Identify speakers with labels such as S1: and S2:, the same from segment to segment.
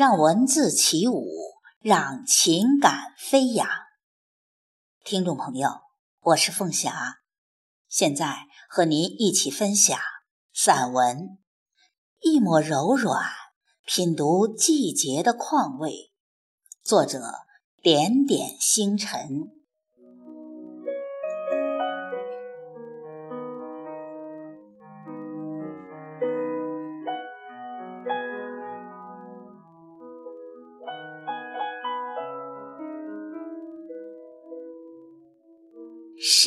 S1: 让文字起舞，让情感飞扬。听众朋友，我是凤霞，现在和您一起分享散文《一抹柔软》，品读季节的况味。作者：点点星辰。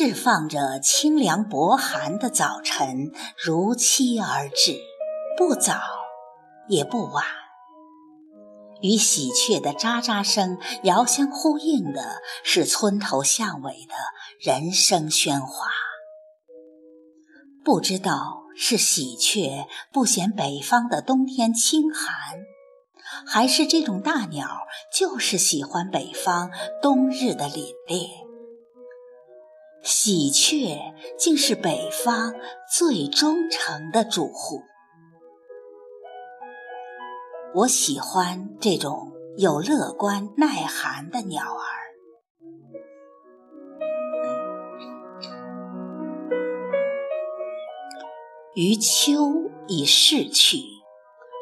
S1: 释放着清凉薄寒的早晨如期而至，不早也不晚。与喜鹊的喳喳声遥相呼应的是村头巷尾的人声喧哗。不知道是喜鹊不嫌北方的冬天清寒，还是这种大鸟就是喜欢北方冬日的凛冽。喜鹊竟是北方最忠诚的主户。我喜欢这种有乐观耐寒的鸟儿。余秋已逝去。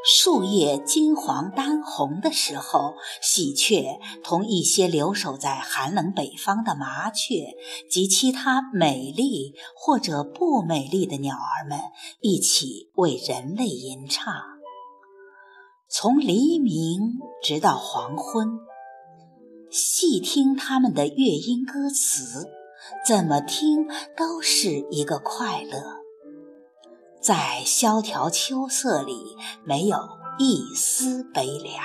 S1: 树叶金黄丹红的时候，喜鹊同一些留守在寒冷北方的麻雀及其他美丽或者不美丽的鸟儿们一起为人类吟唱，从黎明直到黄昏。细听他们的乐音歌词，怎么听都是一个快乐。在萧条秋色里，没有一丝悲凉。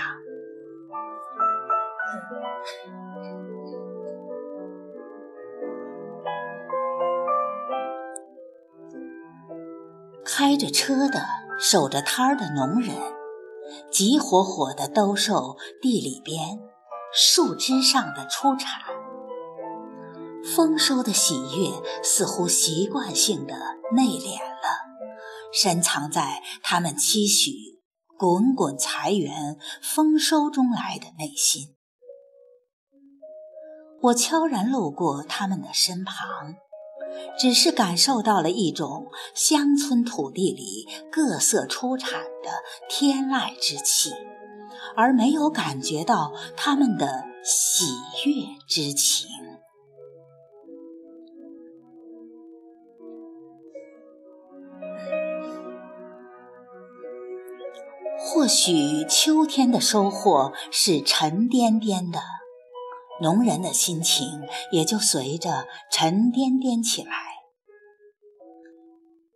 S1: 开着车的、守着摊儿的农人，急火火地兜售地里边、树枝上的出产。丰收的喜悦似乎习惯性的内敛了。深藏在他们期许滚滚财源丰收中来的内心。我悄然路过他们的身旁，只是感受到了一种乡村土地里各色出产的天籁之气，而没有感觉到他们的喜悦之情。或许秋天的收获是沉甸甸的，农人的心情也就随着沉甸甸起来。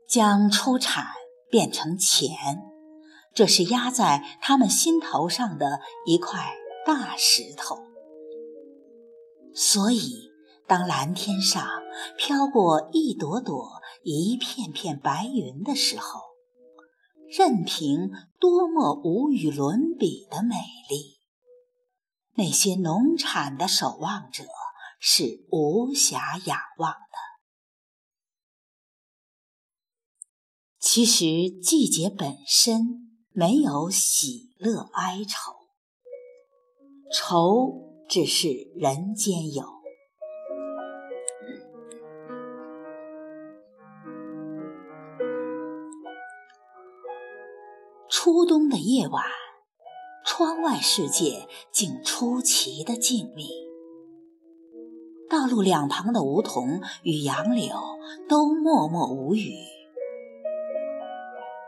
S1: 将出产变成钱，这是压在他们心头上的一块大石头。所以，当蓝天上飘过一朵朵、一片片白云的时候，任凭多么无与伦比的美丽，那些农产的守望者是无暇仰望的。其实季节本身没有喜乐哀愁，愁只是人间有。初冬的夜晚，窗外世界竟出奇的静谧。道路两旁的梧桐与杨柳都默默无语，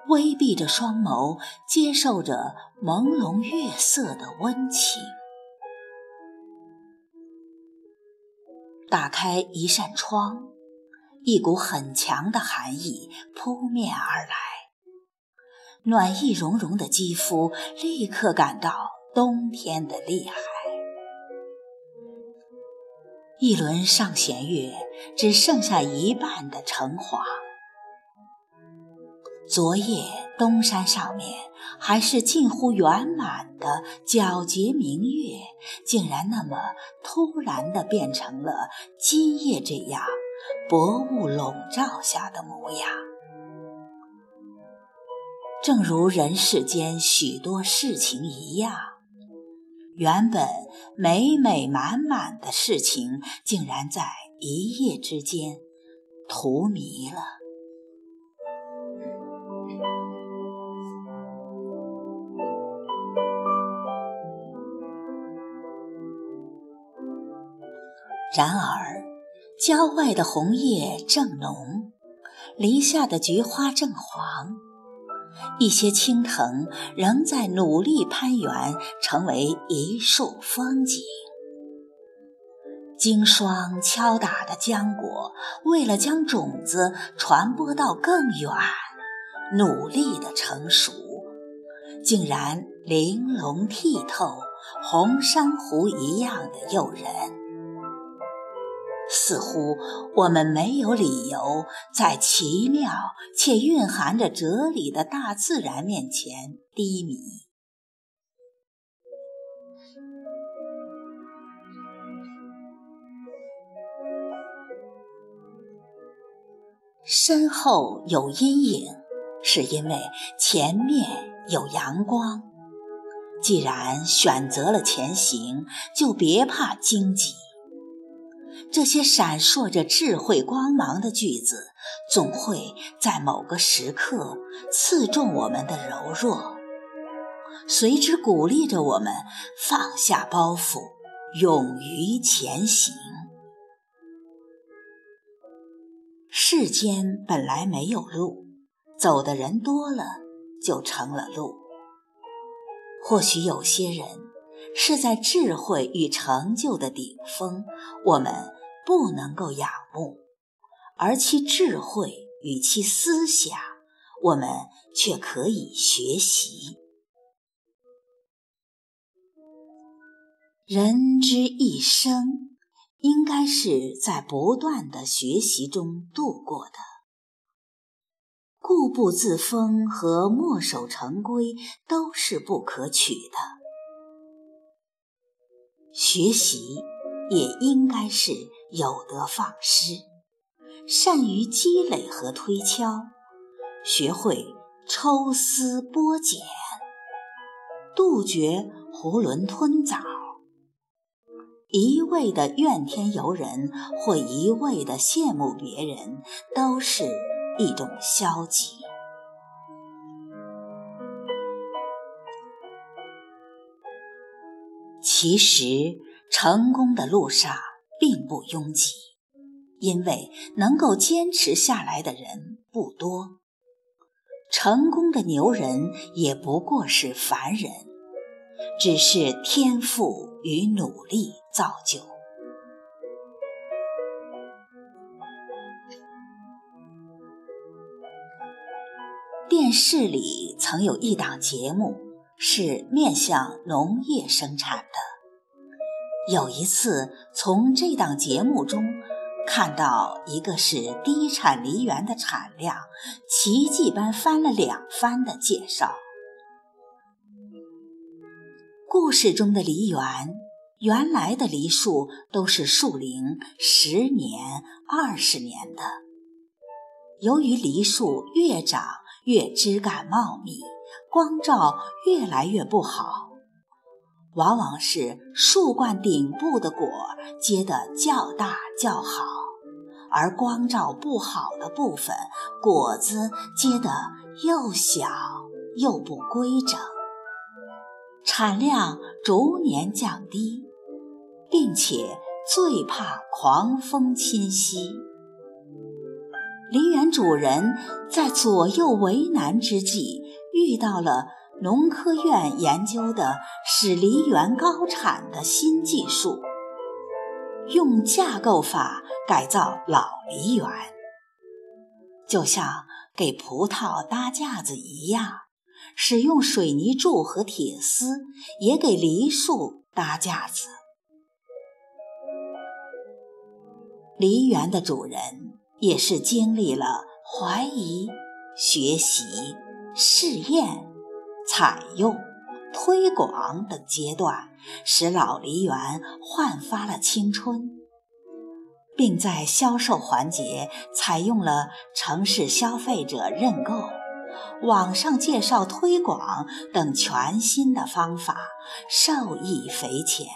S1: 微闭着双眸，接受着朦胧月色的温情。打开一扇窗，一股很强的寒意扑面而来。暖意融融的肌肤立刻感到冬天的厉害。一轮上弦月只剩下一半的橙黄。昨夜东山上面还是近乎圆满的皎洁明月，竟然那么突然的变成了今夜这样薄雾笼罩下的模样。正如人世间许多事情一样，原本美美满满的事情，竟然在一夜之间荼蘼了。然而，郊外的红叶正浓，篱下的菊花正黄。一些青藤仍在努力攀援，成为一束风景。经霜敲打的浆果，为了将种子传播到更远，努力的成熟，竟然玲珑剔透，红珊瑚一样的诱人。似乎我们没有理由在奇妙且蕴含着哲理的大自然面前低迷。身后有阴影，是因为前面有阳光。既然选择了前行，就别怕荆棘。这些闪烁着智慧光芒的句子，总会在某个时刻刺中我们的柔弱，随之鼓励着我们放下包袱，勇于前行。世间本来没有路，走的人多了，就成了路。或许有些人是在智慧与成就的顶峰，我们。不能够仰慕，而其智慧与其思想，我们却可以学习。人之一生，应该是在不断的学习中度过的。固步自封和墨守成规都是不可取的。学习也应该是。有德放矢，善于积累和推敲，学会抽丝剥茧，杜绝囫囵吞枣。一味的怨天尤人或一味的羡慕别人，都是一种消极。其实，成功的路上。并不拥挤，因为能够坚持下来的人不多。成功的牛人也不过是凡人，只是天赋与努力造就。电视里曾有一档节目是面向农业生产的。有一次，从这档节目中看到一个是低产梨园的产量奇迹般翻了两番的介绍。故事中的梨园，原来的梨树都是树龄十年、二十年的，由于梨树越长越枝干茂密，光照越来越不好。往往是树冠顶部的果结得较大较好，而光照不好的部分果子结得又小又不规整，产量逐年降低，并且最怕狂风侵袭。梨园主人在左右为难之际，遇到了。农科院研究的使梨园高产的新技术，用架构法改造老梨园，就像给葡萄搭架子一样，使用水泥柱和铁丝也给梨树搭架子。梨园的主人也是经历了怀疑、学习、试验。采用、推广等阶段，使老梨园焕发了青春，并在销售环节采用了城市消费者认购、网上介绍推广等全新的方法，受益匪浅。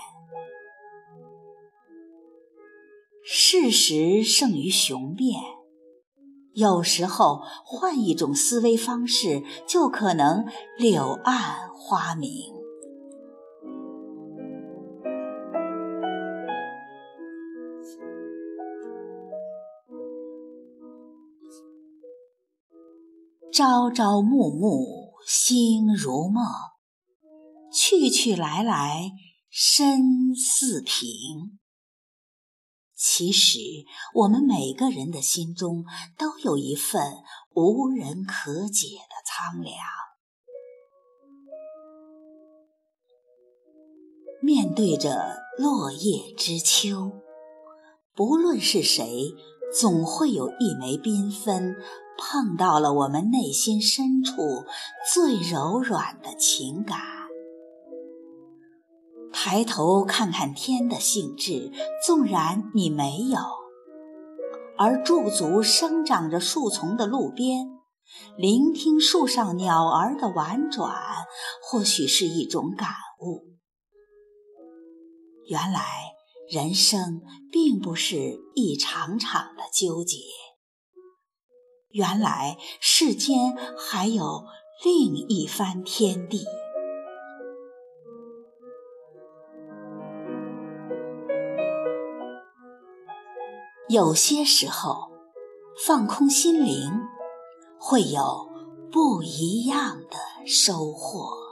S1: 事实胜于雄辩，有时候换一种思维方式，就可能柳暗花明。朝朝暮暮，心如梦；去去来来，身似萍。其实，我们每个人的心中都有一份无人可解的苍凉。面对着落叶知秋，不论是谁。总会有一枚缤纷碰到了我们内心深处最柔软的情感。抬头看看天的兴致，纵然你没有；而驻足生长着树丛的路边，聆听树上鸟儿的婉转，或许是一种感悟。原来。人生并不是一场场的纠结，原来世间还有另一番天地。有些时候，放空心灵，会有不一样的收获。